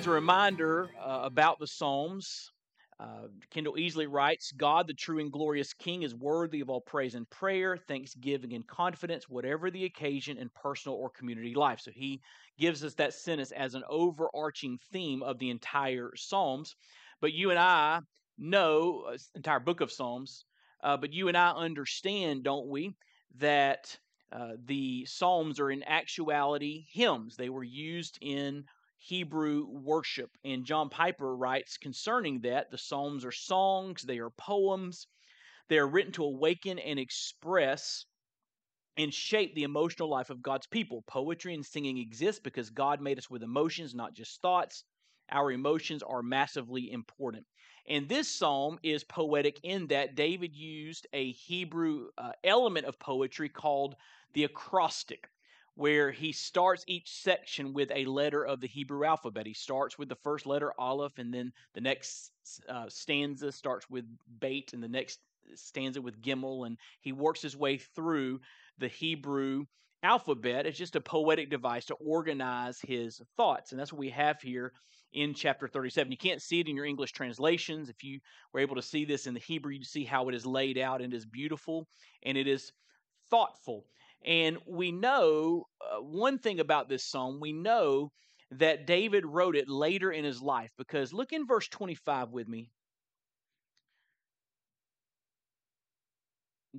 As a reminder uh, about the Psalms, uh, Kendell Easley writes God, the true and glorious King, is worthy of all praise and prayer, thanksgiving and confidence, whatever the occasion in personal or community life. So he gives us that sentence as an overarching theme of the entire Psalms. But you and I know, uh, entire book of Psalms, uh, but you and I understand, don't we, that uh, the Psalms are in actuality hymns. They were used in Hebrew worship. And John Piper writes concerning that the Psalms are songs, they are poems, they are written to awaken and express and shape the emotional life of God's people. Poetry and singing exist because God made us with emotions, not just thoughts. Our emotions are massively important. And this psalm is poetic in that David used a Hebrew uh, element of poetry called the acrostic where he starts each section with a letter of the Hebrew alphabet. He starts with the first letter, Aleph, and then the next uh, stanza starts with Beit, and the next stanza with Gimel, and he works his way through the Hebrew alphabet. It's just a poetic device to organize his thoughts, and that's what we have here in chapter 37. You can't see it in your English translations. If you were able to see this in the Hebrew, you see how it is laid out, and it is beautiful, and it is thoughtful. And we know uh, one thing about this psalm, we know that David wrote it later in his life because look in verse 25 with me.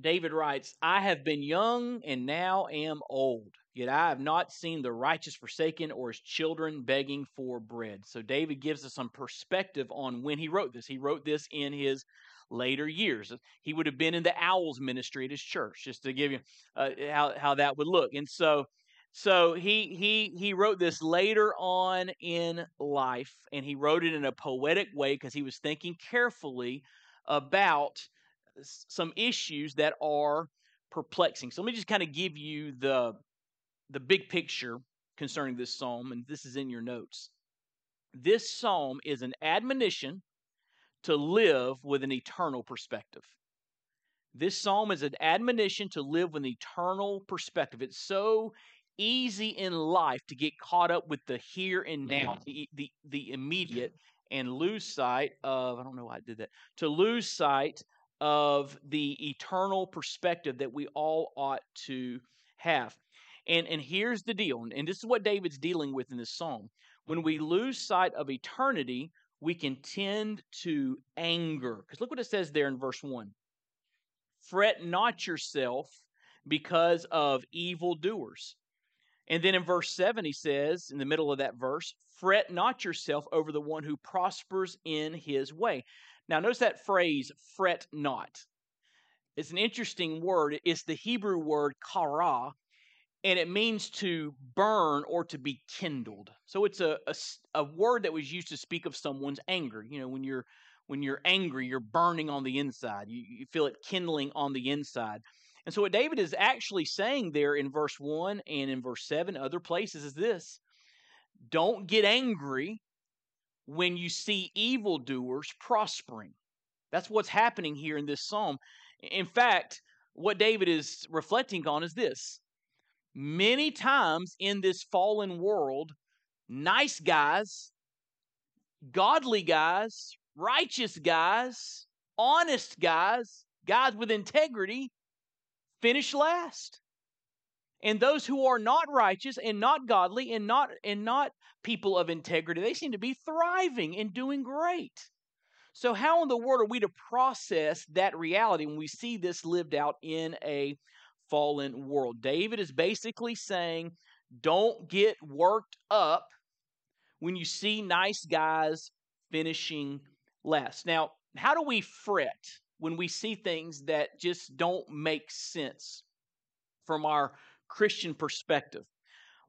David writes, I have been young and now am old, yet I have not seen the righteous forsaken or his children begging for bread. So David gives us some perspective on when he wrote this. He wrote this in his later years. He would have been in the Owls ministry at his church, just to give you uh, how how that would look. And so, so he he he wrote this later on in life, and he wrote it in a poetic way because he was thinking carefully about some issues that are perplexing. So let me just kind of give you the the big picture concerning this psalm, and this is in your notes. This psalm is an admonition to live with an eternal perspective. This psalm is an admonition to live with an eternal perspective. It's so easy in life to get caught up with the here and now, mm-hmm. the, the, the immediate, mm-hmm. and lose sight of, I don't know why I did that, to lose sight of the eternal perspective that we all ought to have. And, and here's the deal, and this is what David's dealing with in this psalm. When we lose sight of eternity, we can tend to anger. Because look what it says there in verse 1 Fret not yourself because of evildoers. And then in verse 7, he says, in the middle of that verse, Fret not yourself over the one who prospers in his way. Now, notice that phrase, fret not. It's an interesting word. It's the Hebrew word kara, and it means to burn or to be kindled. So it's a, a, a, word that was used to speak of someone's anger. You know, when you're when you're angry, you're burning on the inside. You, you feel it kindling on the inside. And so what David is actually saying there in verse 1 and in verse 7, other places, is this don't get angry when you see evildoers prospering. That's what's happening here in this psalm. In fact, what David is reflecting on is this many times in this fallen world, nice guys, godly guys, righteous guys, honest guys, guys with integrity finish last. And those who are not righteous and not godly and not and not people of integrity, they seem to be thriving and doing great. So how in the world are we to process that reality when we see this lived out in a fallen world. David is basically saying, don't get worked up when you see nice guys finishing last. Now, how do we fret when we see things that just don't make sense from our Christian perspective?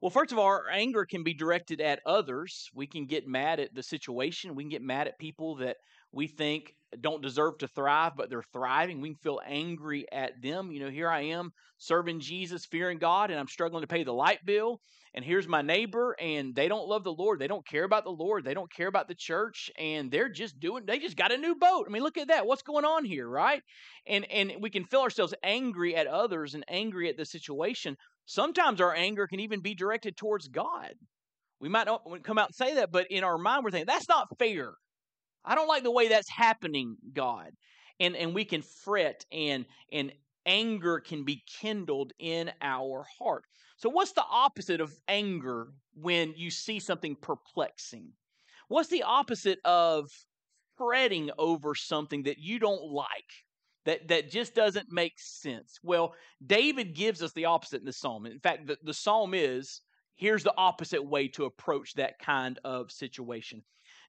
Well, first of all, our anger can be directed at others. We can get mad at the situation. We can get mad at people that we think don't deserve to thrive, but they're thriving. We can feel angry at them. You know, here I am serving Jesus, fearing God, and I'm struggling to pay the light bill. And here's my neighbor, and they don't love the Lord. They don't care about the Lord. They don't care about the church, and they're just doing. They just got a new boat. I mean, look at that. What's going on here, right? And and we can feel ourselves angry at others and angry at the situation. Sometimes our anger can even be directed towards God. We might not come out and say that, but in our mind, we're thinking, that's not fair. I don't like the way that's happening, God. And, and we can fret and, and anger can be kindled in our heart. So, what's the opposite of anger when you see something perplexing? What's the opposite of fretting over something that you don't like? that, that just doesn't make sense. Well, David gives us the opposite in the psalm. In fact, the, the psalm is here's the opposite way to approach that kind of situation.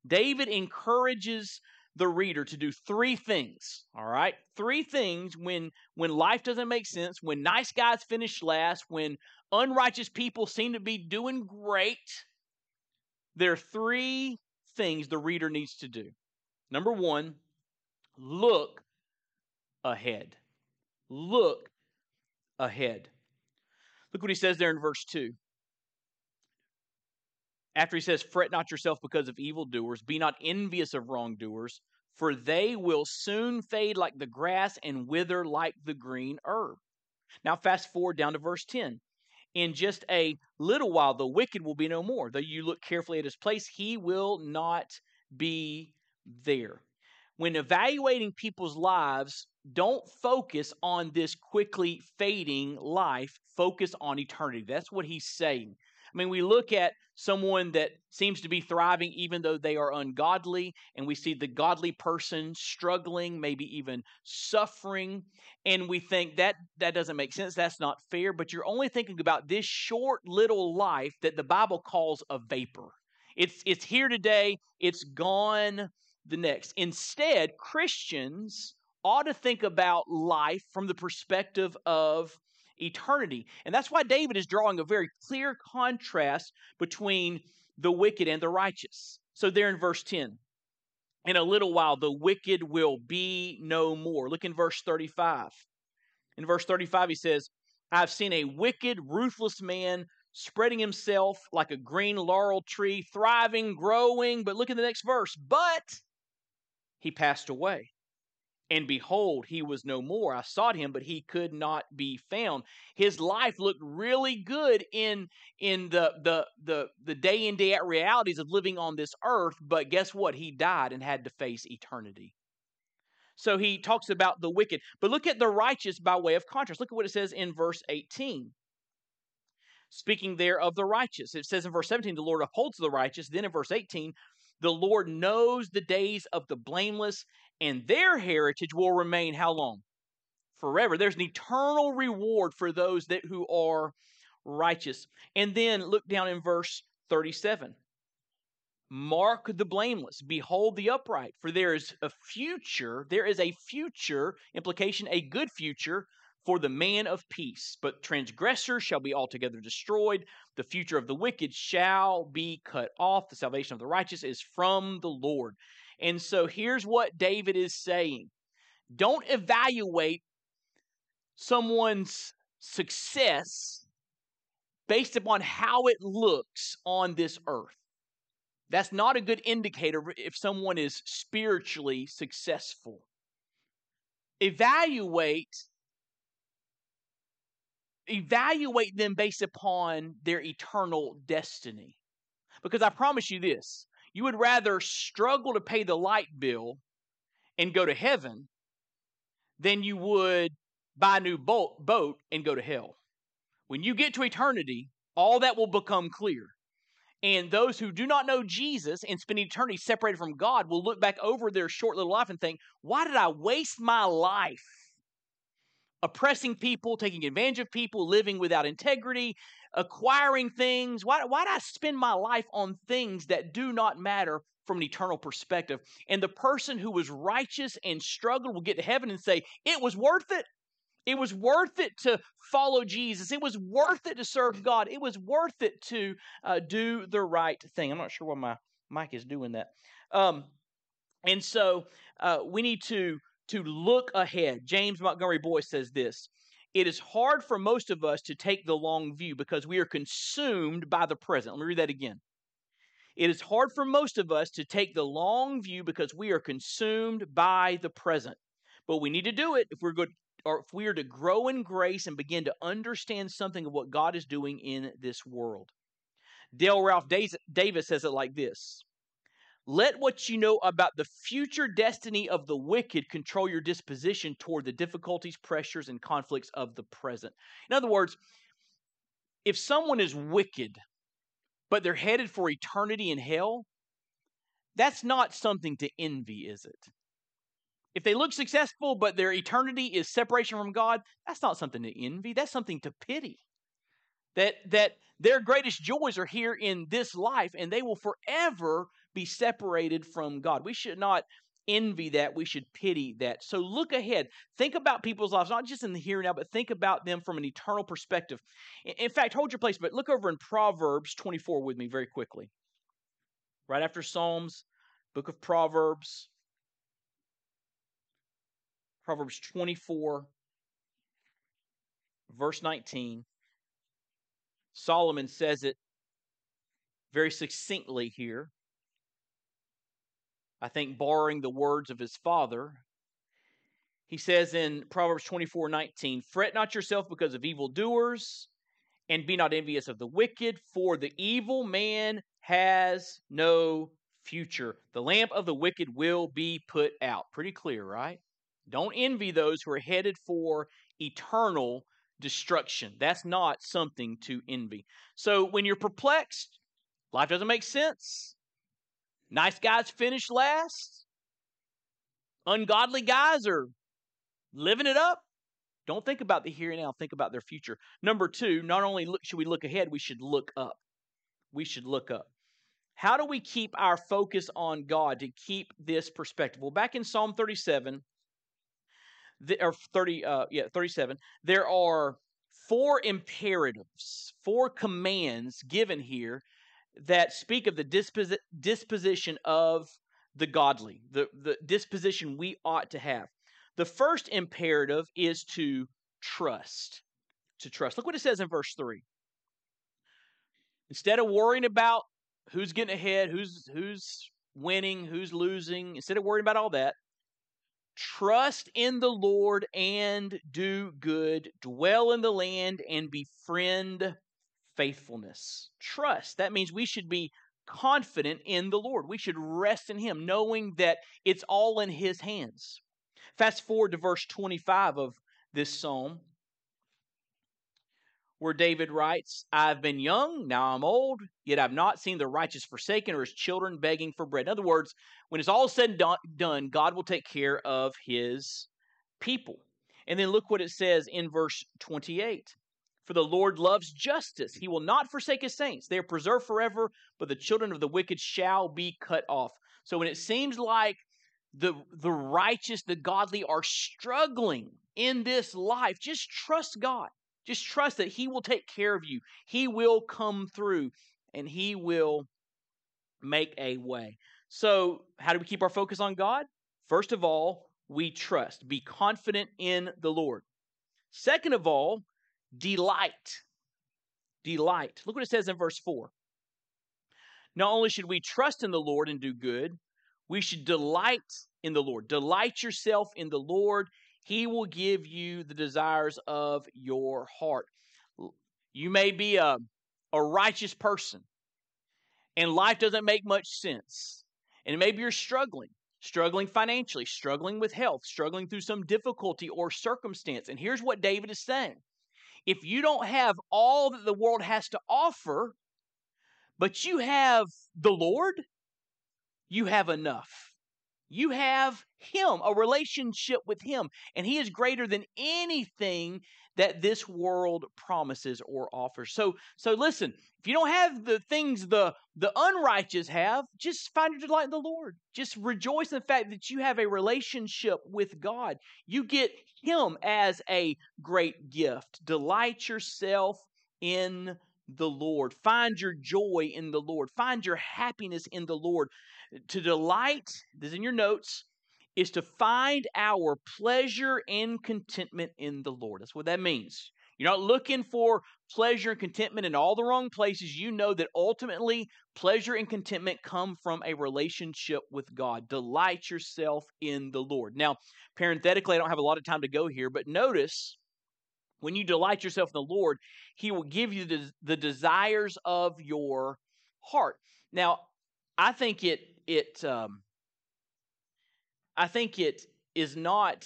David encourages the reader to do three things all right three things when when life doesn't make sense when nice guys finish last when unrighteous people seem to be doing great there are three things the reader needs to do number one look ahead. Look ahead. Look what he says there in verse 2. After he says, Fret not yourself because of evildoers, be not envious of wrongdoers, for they will soon fade like the grass and wither like the green herb. Now, fast forward down to verse 10. In just a little while, the wicked will be no more. Though you look carefully at his place, he will not be there. When evaluating people's lives, don't focus on this quickly fading life, focus on eternity. That's what he's saying. I mean, we look at someone that seems to be thriving even though they are ungodly, and we see the godly person struggling, maybe even suffering, and we think that that doesn't make sense. That's not fair, but you're only thinking about this short little life that the Bible calls a vapor. It's it's here today, it's gone the next. Instead, Christians ought to think about life from the perspective of eternity. And that's why David is drawing a very clear contrast between the wicked and the righteous. So, there in verse 10, in a little while, the wicked will be no more. Look in verse 35. In verse 35, he says, I've seen a wicked, ruthless man spreading himself like a green laurel tree, thriving, growing. But look at the next verse. But he passed away and behold, he was no more. I sought him, but he could not be found. His life looked really good in in the the the the day in day out realities of living on this earth, but guess what? He died and had to face eternity. So he talks about the wicked. But look at the righteous by way of contrast. Look at what it says in verse 18. Speaking there of the righteous, it says in verse 17, the Lord upholds the righteous. Then in verse 18, the Lord knows the days of the blameless, and their heritage will remain how long? Forever. There's an eternal reward for those that who are righteous. And then look down in verse 37. Mark the blameless, behold the upright, for there is a future, there is a future, implication, a good future for the man of peace. But transgressors shall be altogether destroyed. The future of the wicked shall be cut off. The salvation of the righteous is from the Lord. And so here's what David is saying don't evaluate someone's success based upon how it looks on this earth. That's not a good indicator if someone is spiritually successful. Evaluate evaluate them based upon their eternal destiny. Because I promise you this you would rather struggle to pay the light bill and go to heaven than you would buy a new boat, boat and go to hell. When you get to eternity, all that will become clear. And those who do not know Jesus and spend eternity separated from God will look back over their short little life and think, why did I waste my life oppressing people, taking advantage of people, living without integrity, acquiring things? Why, why do I spend my life on things that do not matter from an eternal perspective? And the person who was righteous and struggled will get to heaven and say, It was worth it. It was worth it to follow Jesus. It was worth it to serve God. It was worth it to uh, do the right thing. I'm not sure why my mic is doing that. Um, and so uh, we need to to look ahead. James Montgomery Boice says this. It is hard for most of us to take the long view because we are consumed by the present. Let me read that again. It is hard for most of us to take the long view because we are consumed by the present. But we need to do it if we're good or if we are to grow in grace and begin to understand something of what God is doing in this world. Dale Ralph Davis says it like this Let what you know about the future destiny of the wicked control your disposition toward the difficulties, pressures, and conflicts of the present. In other words, if someone is wicked, but they're headed for eternity in hell, that's not something to envy, is it? If they look successful, but their eternity is separation from God, that's not something to envy. That's something to pity. That, that their greatest joys are here in this life and they will forever be separated from God. We should not envy that. We should pity that. So look ahead. Think about people's lives, not just in the here and now, but think about them from an eternal perspective. In fact, hold your place, but look over in Proverbs 24 with me very quickly. Right after Psalms, book of Proverbs, Proverbs 24, verse 19. Solomon says it very succinctly here. I think borrowing the words of his father. He says in Proverbs 24 19, Fret not yourself because of evildoers, and be not envious of the wicked, for the evil man has no future. The lamp of the wicked will be put out. Pretty clear, right? Don't envy those who are headed for eternal destruction. That's not something to envy. So when you're perplexed, life doesn't make sense. Nice guys finish last. Ungodly guys are living it up. Don't think about the here and now, think about their future. Number two, not only should we look ahead, we should look up. We should look up. How do we keep our focus on God to keep this perspective? Well, back in Psalm 37, the, or 30 uh yeah 37 there are four imperatives four commands given here that speak of the disposi- disposition of the godly the the disposition we ought to have. The first imperative is to trust to trust. Look what it says in verse 3 instead of worrying about who's getting ahead who's who's winning who's losing instead of worrying about all that Trust in the Lord and do good. Dwell in the land and befriend faithfulness. Trust. That means we should be confident in the Lord. We should rest in Him, knowing that it's all in His hands. Fast forward to verse 25 of this psalm where David writes, I've been young, now I'm old, yet I've not seen the righteous forsaken or his children begging for bread. In other words, when it's all said and done, God will take care of his people. And then look what it says in verse 28. For the Lord loves justice. He will not forsake his saints. They are preserved forever, but the children of the wicked shall be cut off. So when it seems like the, the righteous, the godly are struggling in this life, just trust God. Just trust that He will take care of you. He will come through and He will make a way. So, how do we keep our focus on God? First of all, we trust. Be confident in the Lord. Second of all, delight. Delight. Look what it says in verse 4. Not only should we trust in the Lord and do good, we should delight in the Lord. Delight yourself in the Lord, he will give you the desires of your heart. You may be a, a righteous person, and life doesn't make much sense. And maybe you're struggling, struggling financially, struggling with health, struggling through some difficulty or circumstance. And here's what David is saying if you don't have all that the world has to offer, but you have the Lord, you have enough. You have Him, a relationship with Him, and He is greater than anything that this world promises or offers. So so listen, if you don't have the things the the unrighteous have, just find your delight in the Lord. Just rejoice in the fact that you have a relationship with God. You get him as a great gift. Delight yourself in the Lord. Find your joy in the Lord. Find your happiness in the Lord. To delight, this is in your notes, is to find our pleasure and contentment in the Lord. That's what that means. You're not looking for pleasure and contentment in all the wrong places. You know that ultimately pleasure and contentment come from a relationship with God. Delight yourself in the Lord. Now, parenthetically, I don't have a lot of time to go here, but notice when you delight yourself in the Lord, He will give you the, the desires of your heart. Now, I think it it um, I think it is not,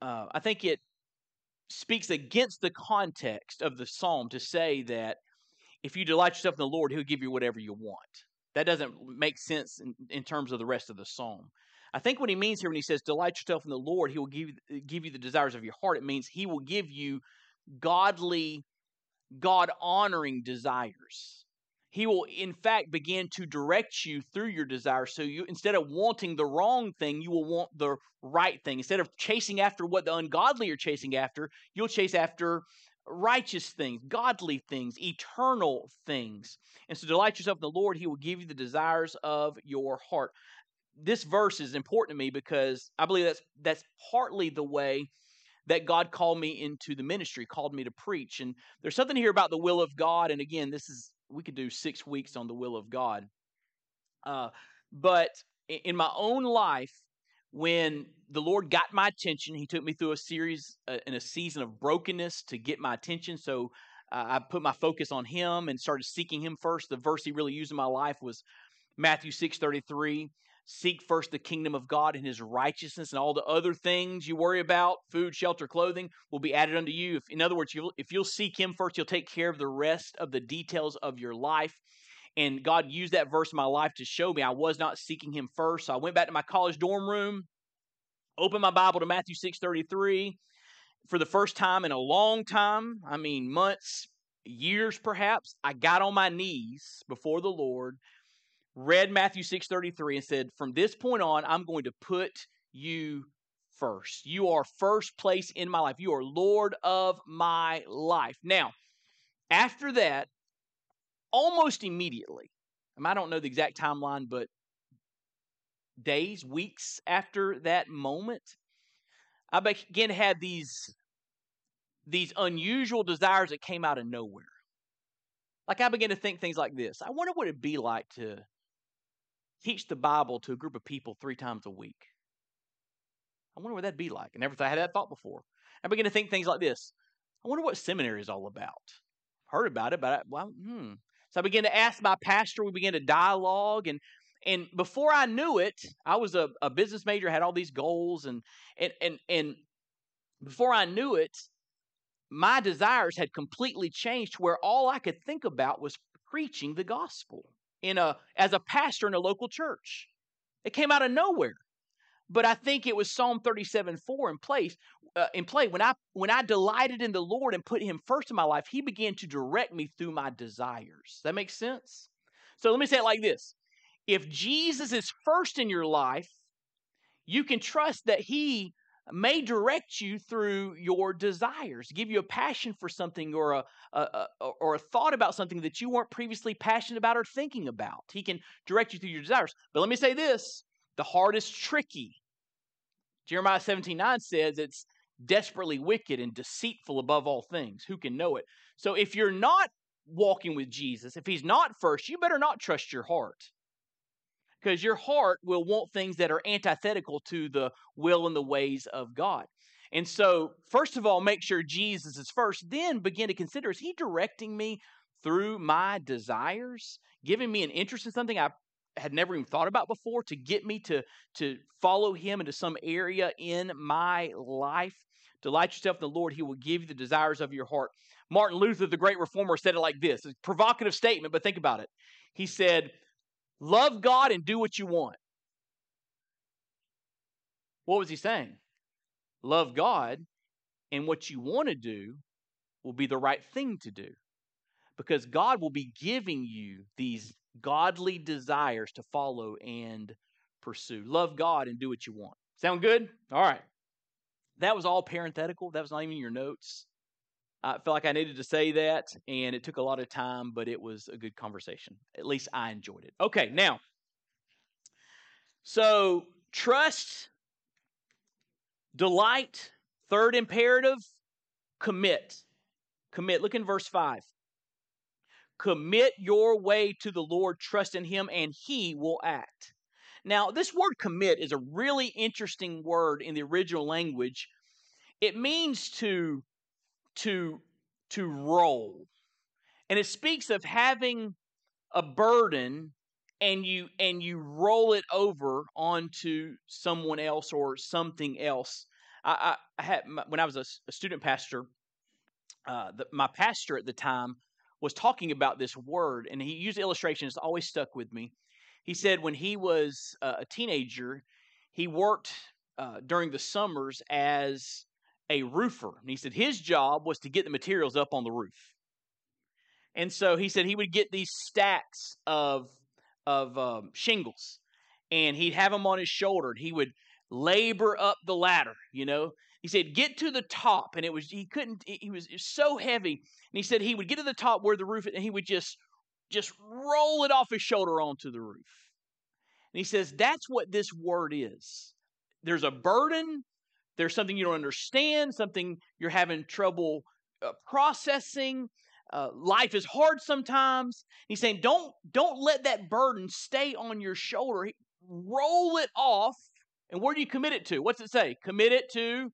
uh, I think it speaks against the context of the psalm to say that if you delight yourself in the Lord, He'll give you whatever you want. That doesn't make sense in, in terms of the rest of the psalm. I think what he means here when he says delight yourself in the Lord, he will give give you the desires of your heart. It means he will give you godly, God honoring desires he will in fact begin to direct you through your desires so you instead of wanting the wrong thing you will want the right thing. Instead of chasing after what the ungodly are chasing after you'll chase after righteous things godly things eternal things. And so delight yourself in the lord. He will give you the desires of your heart. This verse is important to me because i believe that's that's partly the way that God called me into the ministry, called me to preach. And there's something here about the will of God. And again, this is we could do six weeks on the will of God. Uh, but in my own life, when the Lord got my attention, He took me through a series uh, in a season of brokenness to get my attention. So uh, I put my focus on Him and started seeking Him first. The verse He really used in my life was Matthew six thirty three. Seek first the kingdom of God and his righteousness, and all the other things you worry about food, shelter, clothing will be added unto you. If, in other words, you'll, if you'll seek him first, he'll take care of the rest of the details of your life. And God used that verse in my life to show me I was not seeking him first. So I went back to my college dorm room, opened my Bible to Matthew 6:33 for the first time in a long time. I mean, months, years perhaps. I got on my knees before the Lord read Matthew 6:33 and said, "From this point on, I'm going to put you first. You are first place in my life. You are Lord of my life." Now, after that, almost immediately, I don't know the exact timeline, but days, weeks after that moment, I began to have these these unusual desires that came out of nowhere. Like I began to think things like this. I wonder what it'd be like to teach the Bible to a group of people three times a week. I wonder what that'd be like. I never thought I had that thought before. I begin to think things like this. I wonder what seminary is all about. Heard about it, but I, well, hmm. So I began to ask my pastor. We began to dialogue, and and before I knew it, I was a, a business major, had all these goals, and and and and before I knew it, my desires had completely changed. Where all I could think about was preaching the gospel in a as a pastor in a local church. It came out of nowhere. But I think it was Psalm 37 4 in place uh, in play. When I when I delighted in the Lord and put him first in my life, he began to direct me through my desires. That makes sense? So let me say it like this. If Jesus is first in your life, you can trust that he may direct you through your desires, give you a passion for something or a, a, a, or a thought about something that you weren't previously passionate about or thinking about. He can direct you through your desires. But let me say this: the heart is tricky. Jeremiah 17 9 says it's desperately wicked and deceitful above all things. Who can know it? So if you're not walking with Jesus, if he's not first, you better not trust your heart because your heart will want things that are antithetical to the will and the ways of God. And so, first of all, make sure Jesus is first, then begin to consider is he directing me through my desires, giving me an interest in something I had never even thought about before to get me to to follow him into some area in my life? Delight yourself in the lord he will give you the desires of your heart. Martin luther the great reformer said it like this a provocative statement but think about it. He said Love God and do what you want. What was he saying? Love God and what you want to do will be the right thing to do because God will be giving you these godly desires to follow and pursue. Love God and do what you want. Sound good? All right. That was all parenthetical. That was not even your notes. I felt like I needed to say that, and it took a lot of time, but it was a good conversation. At least I enjoyed it. Okay, now, so trust, delight, third imperative, commit. Commit. Look in verse 5. Commit your way to the Lord, trust in Him, and He will act. Now, this word commit is a really interesting word in the original language. It means to to to roll. And it speaks of having a burden and you and you roll it over onto someone else or something else. I, I had when I was a, a student pastor, uh, the, my pastor at the time was talking about this word, and he used illustrations. It's always stuck with me. He said when he was uh, a teenager, he worked uh, during the summers as a roofer. And he said his job was to get the materials up on the roof. And so he said he would get these stacks of of um, shingles, and he'd have them on his shoulder. And he would labor up the ladder. You know, he said get to the top, and it was he couldn't. He was, was so heavy, and he said he would get to the top where the roof, and he would just just roll it off his shoulder onto the roof. And he says that's what this word is. There's a burden there's something you don't understand, something you're having trouble uh, processing. Uh, life is hard sometimes. He's saying, don't don't let that burden stay on your shoulder. Roll it off. And where do you commit it to? What's it say? Commit it to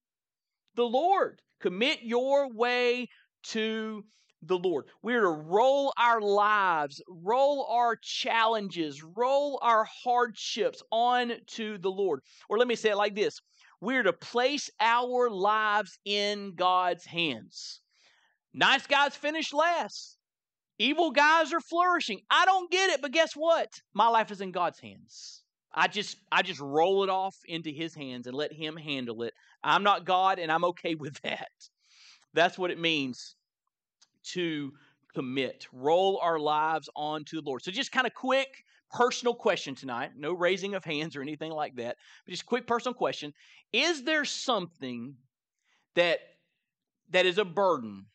the Lord. Commit your way to the Lord. We're to roll our lives, roll our challenges, roll our hardships on to the Lord. Or let me say it like this we're to place our lives in God's hands. Nice guys finish last. Evil guys are flourishing. I don't get it, but guess what? My life is in God's hands. I just I just roll it off into his hands and let him handle it. I'm not God and I'm okay with that. That's what it means to commit. Roll our lives onto the Lord. So just kind of quick personal question tonight. No raising of hands or anything like that. But just a quick personal question. Is there something that that is a burden?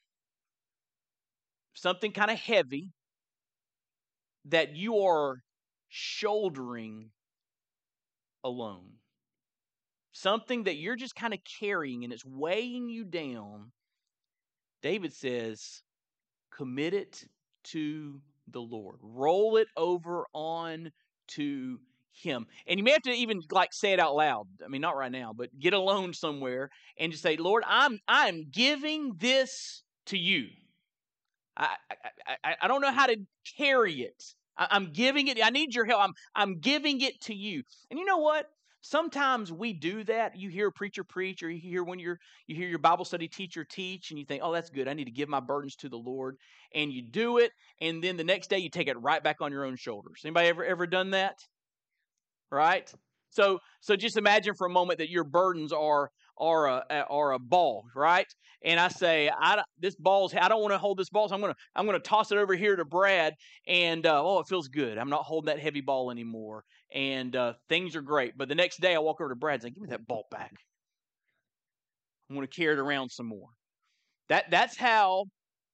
Something kind of heavy that you are shouldering alone. Something that you're just kind of carrying and it's weighing you down. David says, commit it to the Lord. Roll it over on to him. And you may have to even like say it out loud. I mean, not right now, but get alone somewhere and just say, Lord, I'm I'm giving this to you. I I, I, don't know how to carry it. I'm giving it. I need your help. I'm I'm giving it to you. And you know what? Sometimes we do that. You hear a preacher preach, or you hear when you're you hear your Bible study teacher teach, and you think, "Oh, that's good. I need to give my burdens to the Lord." And you do it, and then the next day you take it right back on your own shoulders. Anybody ever ever done that? Right? So so just imagine for a moment that your burdens are are a are a ball, right? And I say, I this ball's I don't want to hold this ball, so I'm gonna I'm gonna toss it over here to Brad, and uh, oh, it feels good. I'm not holding that heavy ball anymore, and uh, things are great. But the next day, I walk over to Brad and say, "Give me that ball back. I'm to carry it around some more." That that's how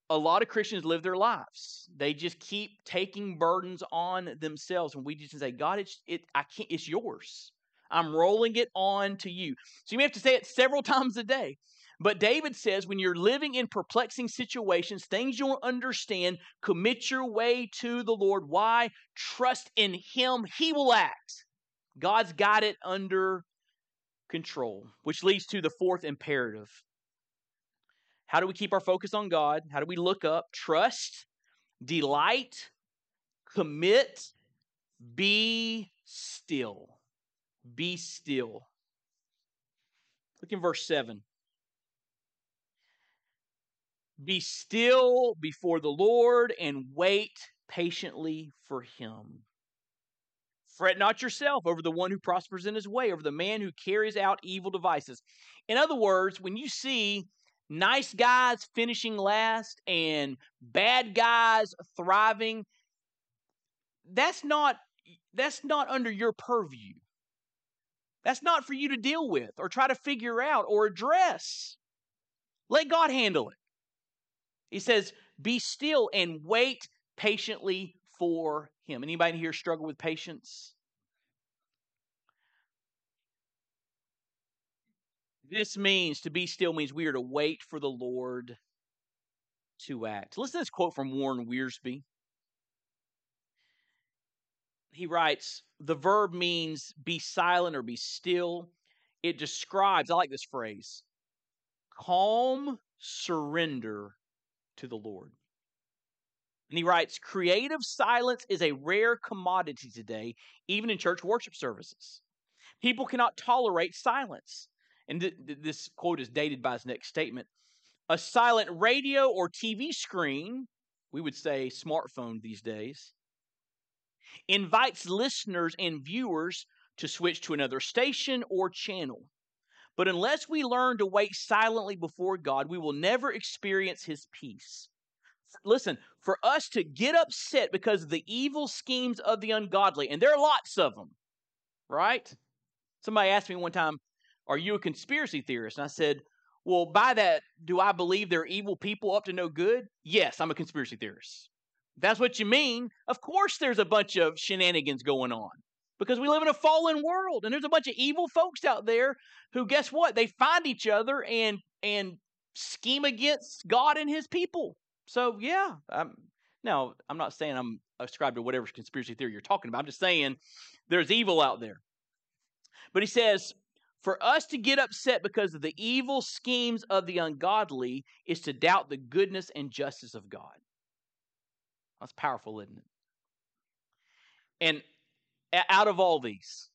a lot of Christians live their lives. They just keep taking burdens on themselves, and we just say, "God, it's it. I can't. It's yours. I'm rolling it on to you." So you may have to say it several times a day. But David says when you're living in perplexing situations, things you don't understand, commit your way to the Lord. Why? Trust in Him, He will act. God's got it under control, which leads to the fourth imperative. How do we keep our focus on God? How do we look up? Trust, delight, commit, be still. Be still. Look in verse 7. Be still before the Lord and wait patiently for him. Fret not yourself over the one who prospers in his way, over the man who carries out evil devices. In other words, when you see nice guys finishing last and bad guys thriving, that's not that's not under your purview. That's not for you to deal with or try to figure out or address. Let God handle it. He says, "Be still and wait patiently for him." Anybody here struggle with patience? This means to be still means we are to wait for the Lord to act. Listen to this quote from Warren Wiersbe. He writes, the verb means be silent or be still. It describes, I like this phrase, calm surrender to the Lord. And he writes, creative silence is a rare commodity today, even in church worship services. People cannot tolerate silence and th- th- this quote is dated by his next statement a silent radio or TV screen, we would say smartphone these days, invites listeners and viewers to switch to another station or channel. But unless we learn to wait silently before God, we will never experience His peace. Listen, for us to get upset because of the evil schemes of the ungodly, and there are lots of them, right? Somebody asked me one time, are you a conspiracy theorist? And I said, Well, by that, do I believe there are evil people up to no good? Yes, I'm a conspiracy theorist. That's what you mean. Of course, there's a bunch of shenanigans going on because we live in a fallen world and there's a bunch of evil folks out there who, guess what? They find each other and, and scheme against God and his people. So, yeah, I'm, now I'm not saying I'm ascribed to whatever conspiracy theory you're talking about. I'm just saying there's evil out there. But he says, for us to get upset because of the evil schemes of the ungodly is to doubt the goodness and justice of God. That's powerful, isn't it? And out of all these,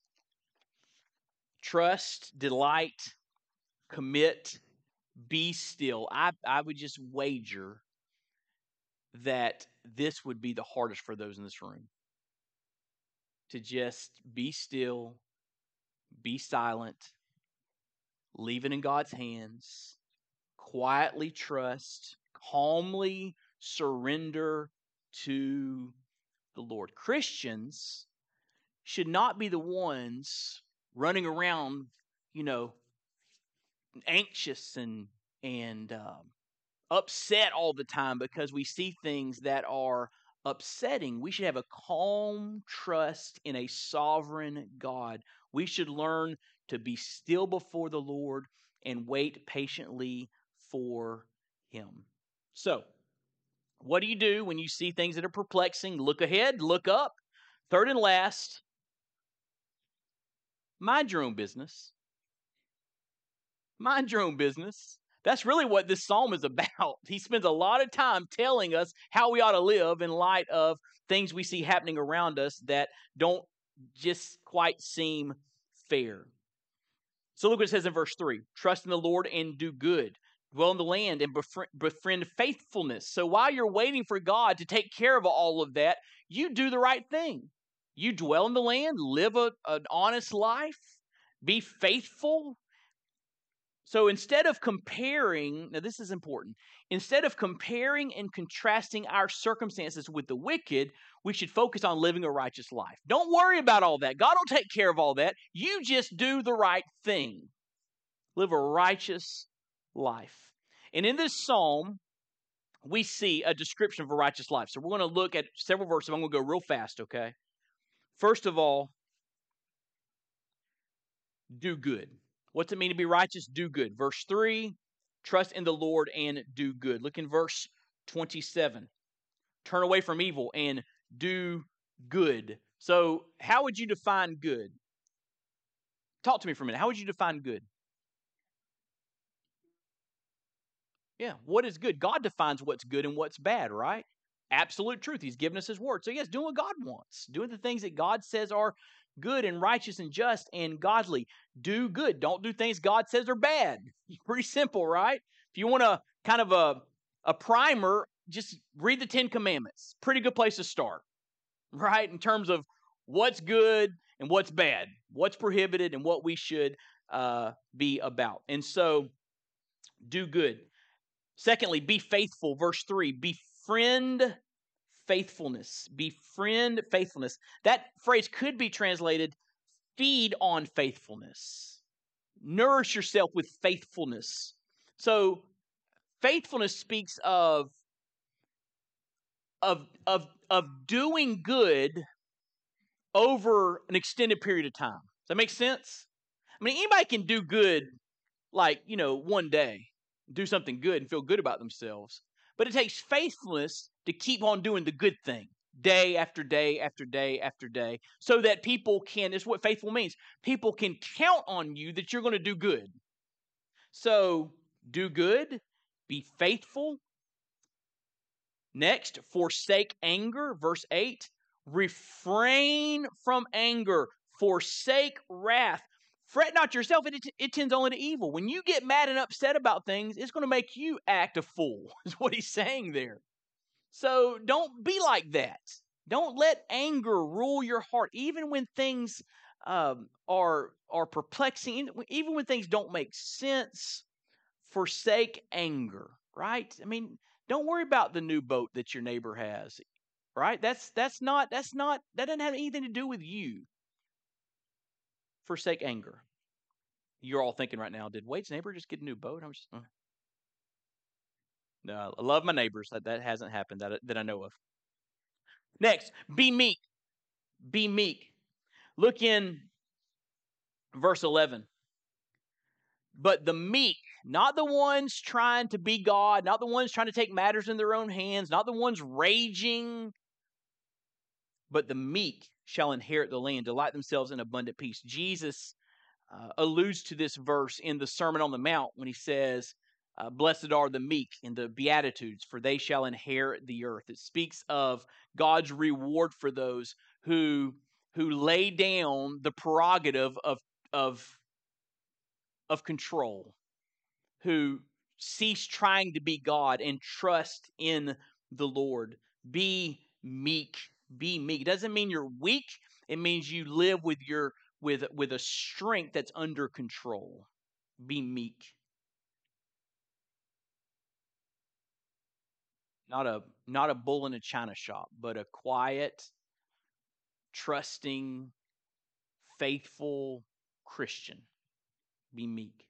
trust, delight, commit, be still, I, I would just wager that this would be the hardest for those in this room. To just be still, be silent, leave it in God's hands, quietly trust, calmly surrender to the Lord. Christians should not be the ones running around, you know, anxious and and um, upset all the time because we see things that are upsetting. We should have a calm trust in a sovereign God. We should learn to be still before the Lord and wait patiently for Him. So, what do you do when you see things that are perplexing? Look ahead, look up. Third and last, mind your own business. Mind your own business. That's really what this psalm is about. He spends a lot of time telling us how we ought to live in light of things we see happening around us that don't just quite seem fair. So look what it says in verse 3 Trust in the Lord and do good. Dwell in the land and befriend faithfulness. So while you're waiting for God to take care of all of that, you do the right thing. You dwell in the land, live a, an honest life, be faithful, so instead of comparing, now this is important, instead of comparing and contrasting our circumstances with the wicked, we should focus on living a righteous life. Don't worry about all that. God will take care of all that. You just do the right thing. Live a righteous life. And in this psalm, we see a description of a righteous life. So we're going to look at several verses. I'm going to go real fast, okay? First of all, do good. What's it mean to be righteous? Do good. Verse 3 trust in the Lord and do good. Look in verse 27. Turn away from evil and do good. So, how would you define good? Talk to me for a minute. How would you define good? Yeah, what is good? God defines what's good and what's bad, right? Absolute truth. He's given us His word. So, yes, doing what God wants, doing the things that God says are good and righteous and just and godly. Do good. Don't do things God says are bad. Pretty simple, right? If you want a kind of a, a primer, just read the Ten Commandments. Pretty good place to start, right? In terms of what's good and what's bad, what's prohibited and what we should uh, be about. And so, do good. Secondly, be faithful. Verse 3 befriend faithfulness. Befriend faithfulness. That phrase could be translated feed on faithfulness. Nourish yourself with faithfulness. So, faithfulness speaks of of of of doing good over an extended period of time. Does that make sense? I mean, anybody can do good like, you know, one day, do something good and feel good about themselves. But it takes faithfulness to keep on doing the good thing day after day after day after day so that people can, is what faithful means. People can count on you that you're going to do good. So do good, be faithful. Next, forsake anger, verse 8. Refrain from anger, forsake wrath. Fret not yourself, it, it tends only to evil. When you get mad and upset about things, it's going to make you act a fool, is what he's saying there. So don't be like that. Don't let anger rule your heart, even when things um, are are perplexing, even when things don't make sense. Forsake anger, right? I mean, don't worry about the new boat that your neighbor has, right? That's that's not that's not that doesn't have anything to do with you. Forsake anger. You're all thinking right now, did Wade's neighbor just get a new boat? I'm just. Uh. No, I love my neighbors. That, that hasn't happened that, that I know of. Next, be meek. Be meek. Look in verse 11. But the meek, not the ones trying to be God, not the ones trying to take matters in their own hands, not the ones raging, but the meek shall inherit the land, delight themselves in abundant peace. Jesus uh, alludes to this verse in the Sermon on the Mount when he says, uh, Blessed are the meek in the Beatitudes, for they shall inherit the earth. It speaks of God's reward for those who who lay down the prerogative of of of control, who cease trying to be God and trust in the Lord. Be meek. Be meek. It doesn't mean you're weak. It means you live with your with with a strength that's under control. Be meek. Not a not a bull in a china shop, but a quiet, trusting, faithful Christian. Be meek.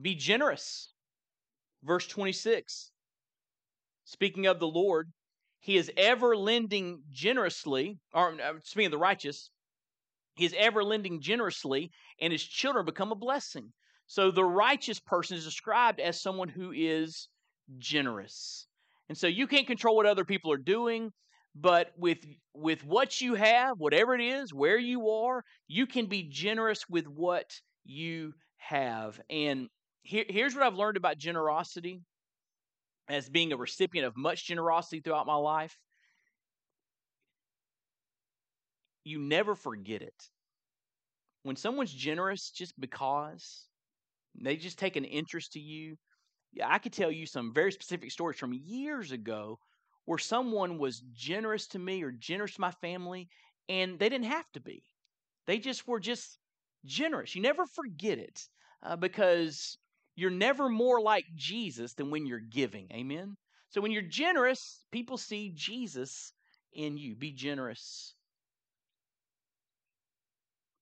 Be generous. Verse 26. Speaking of the Lord, he is ever lending generously, or uh, speaking of the righteous, he is ever lending generously, and his children become a blessing. So the righteous person is described as someone who is generous. And so you can't control what other people are doing, but with with what you have, whatever it is, where you are, you can be generous with what you have. And here, here's what I've learned about generosity as being a recipient of much generosity throughout my life you never forget it. When someone's generous just because they just take an interest to you, I could tell you some very specific stories from years ago where someone was generous to me or generous to my family and they didn't have to be. They just were just generous. You never forget it uh, because you're never more like Jesus than when you're giving. Amen. So when you're generous, people see Jesus in you. Be generous.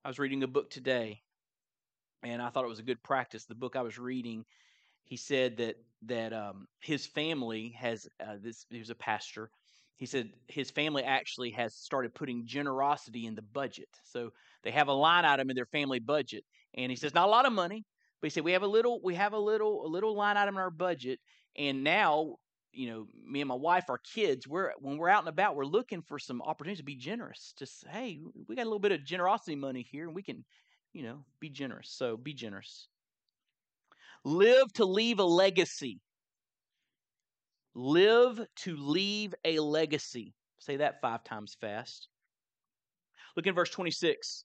I was reading a book today, and I thought it was a good practice. The book I was reading, he said that that um, his family has uh, this. He was a pastor. He said his family actually has started putting generosity in the budget. So they have a line item in their family budget, and he says not a lot of money, but he said we have a little. We have a little a little line item in our budget, and now you know, me and my wife, our kids, we're when we're out and about, we're looking for some opportunities to be generous. Just hey, we got a little bit of generosity money here, and we can, you know, be generous. So be generous. Live to leave a legacy. Live to leave a legacy. Say that five times fast. Look in verse 26.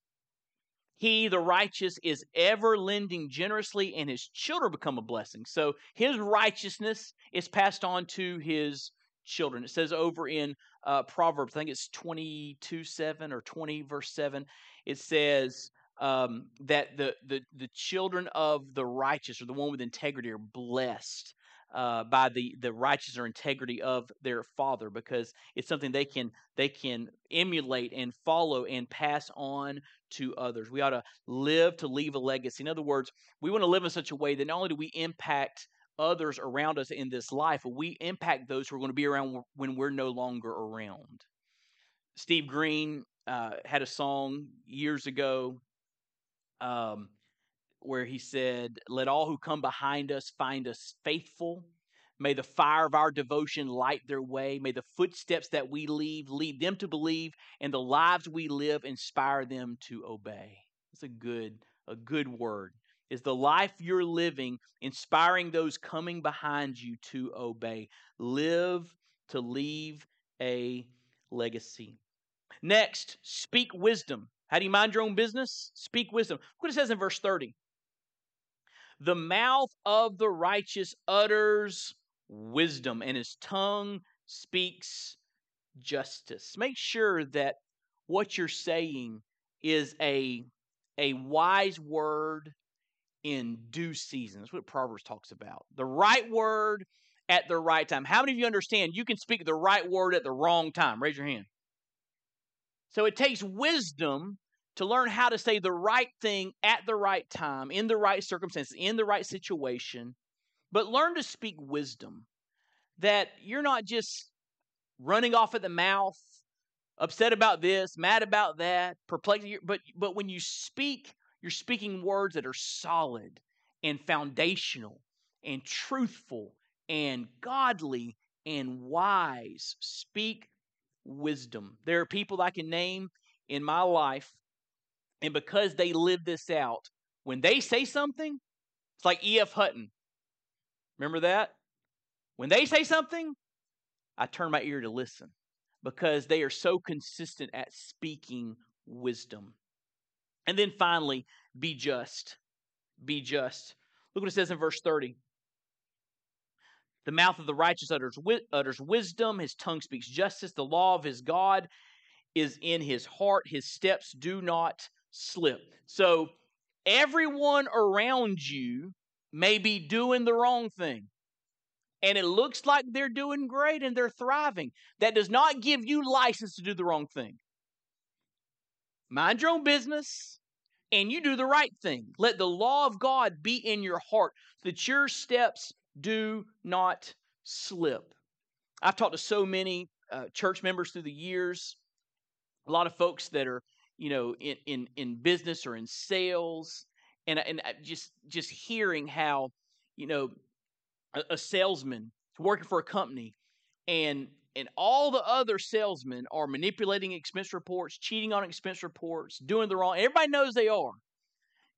He, the righteous, is ever lending generously, and his children become a blessing. So his righteousness is passed on to his children. It says over in uh, Proverbs, I think it's 22 7 or 20, verse 7, it says um, that the, the, the children of the righteous or the one with integrity are blessed. Uh, by the the righteousness or integrity of their father because it's something they can they can emulate and follow and pass on to others. We ought to live to leave a legacy. In other words, we want to live in such a way that not only do we impact others around us in this life, but we impact those who are going to be around when we're no longer around. Steve Green uh, had a song years ago um, where he said, Let all who come behind us find us faithful. May the fire of our devotion light their way. May the footsteps that we leave lead them to believe, and the lives we live inspire them to obey. It's a good, a good word. Is the life you're living inspiring those coming behind you to obey? Live to leave a legacy. Next, speak wisdom. How do you mind your own business? Speak wisdom. Look what it says in verse 30. The mouth of the righteous utters wisdom, and his tongue speaks justice. Make sure that what you're saying is a, a wise word in due season. That's what Proverbs talks about. The right word at the right time. How many of you understand you can speak the right word at the wrong time? Raise your hand. So it takes wisdom to learn how to say the right thing at the right time, in the right circumstances, in the right situation, but learn to speak wisdom that you're not just running off at the mouth, upset about this, mad about that, perplexed, but but when you speak, you're speaking words that are solid and foundational and truthful and godly and wise. Speak wisdom. There are people I can name in my life and because they live this out, when they say something, it's like E.F. Hutton. Remember that? When they say something, I turn my ear to listen because they are so consistent at speaking wisdom. And then finally, be just. Be just. Look what it says in verse 30. The mouth of the righteous utters, utters wisdom, his tongue speaks justice. The law of his God is in his heart, his steps do not slip. So everyone around you may be doing the wrong thing. And it looks like they're doing great and they're thriving. That does not give you license to do the wrong thing. Mind your own business and you do the right thing. Let the law of God be in your heart that your steps do not slip. I've talked to so many uh, church members through the years, a lot of folks that are you know, in in in business or in sales, and and just just hearing how, you know, a, a salesman working for a company, and and all the other salesmen are manipulating expense reports, cheating on expense reports, doing the wrong. Everybody knows they are,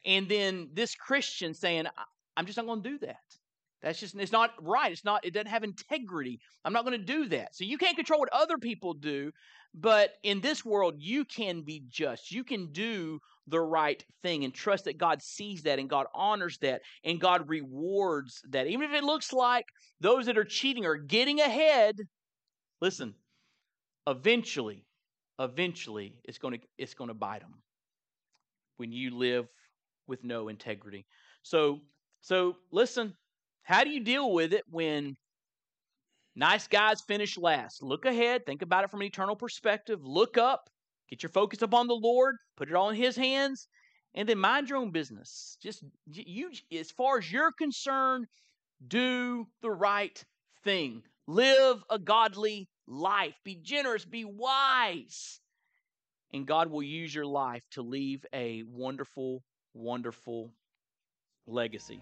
and then this Christian saying, "I'm just not going to do that." That's just it's not right. It's not it doesn't have integrity. I'm not going to do that. So you can't control what other people do, but in this world you can be just. You can do the right thing and trust that God sees that and God honors that and God rewards that. Even if it looks like those that are cheating are getting ahead, listen, eventually eventually it's going to it's going to bite them when you live with no integrity. So so listen, how do you deal with it when nice guys finish last? Look ahead, think about it from an eternal perspective, look up, get your focus upon the Lord, put it all in His hands, and then mind your own business. Just you, as far as you're concerned, do the right thing. Live a godly life. Be generous, be wise. And God will use your life to leave a wonderful, wonderful legacy.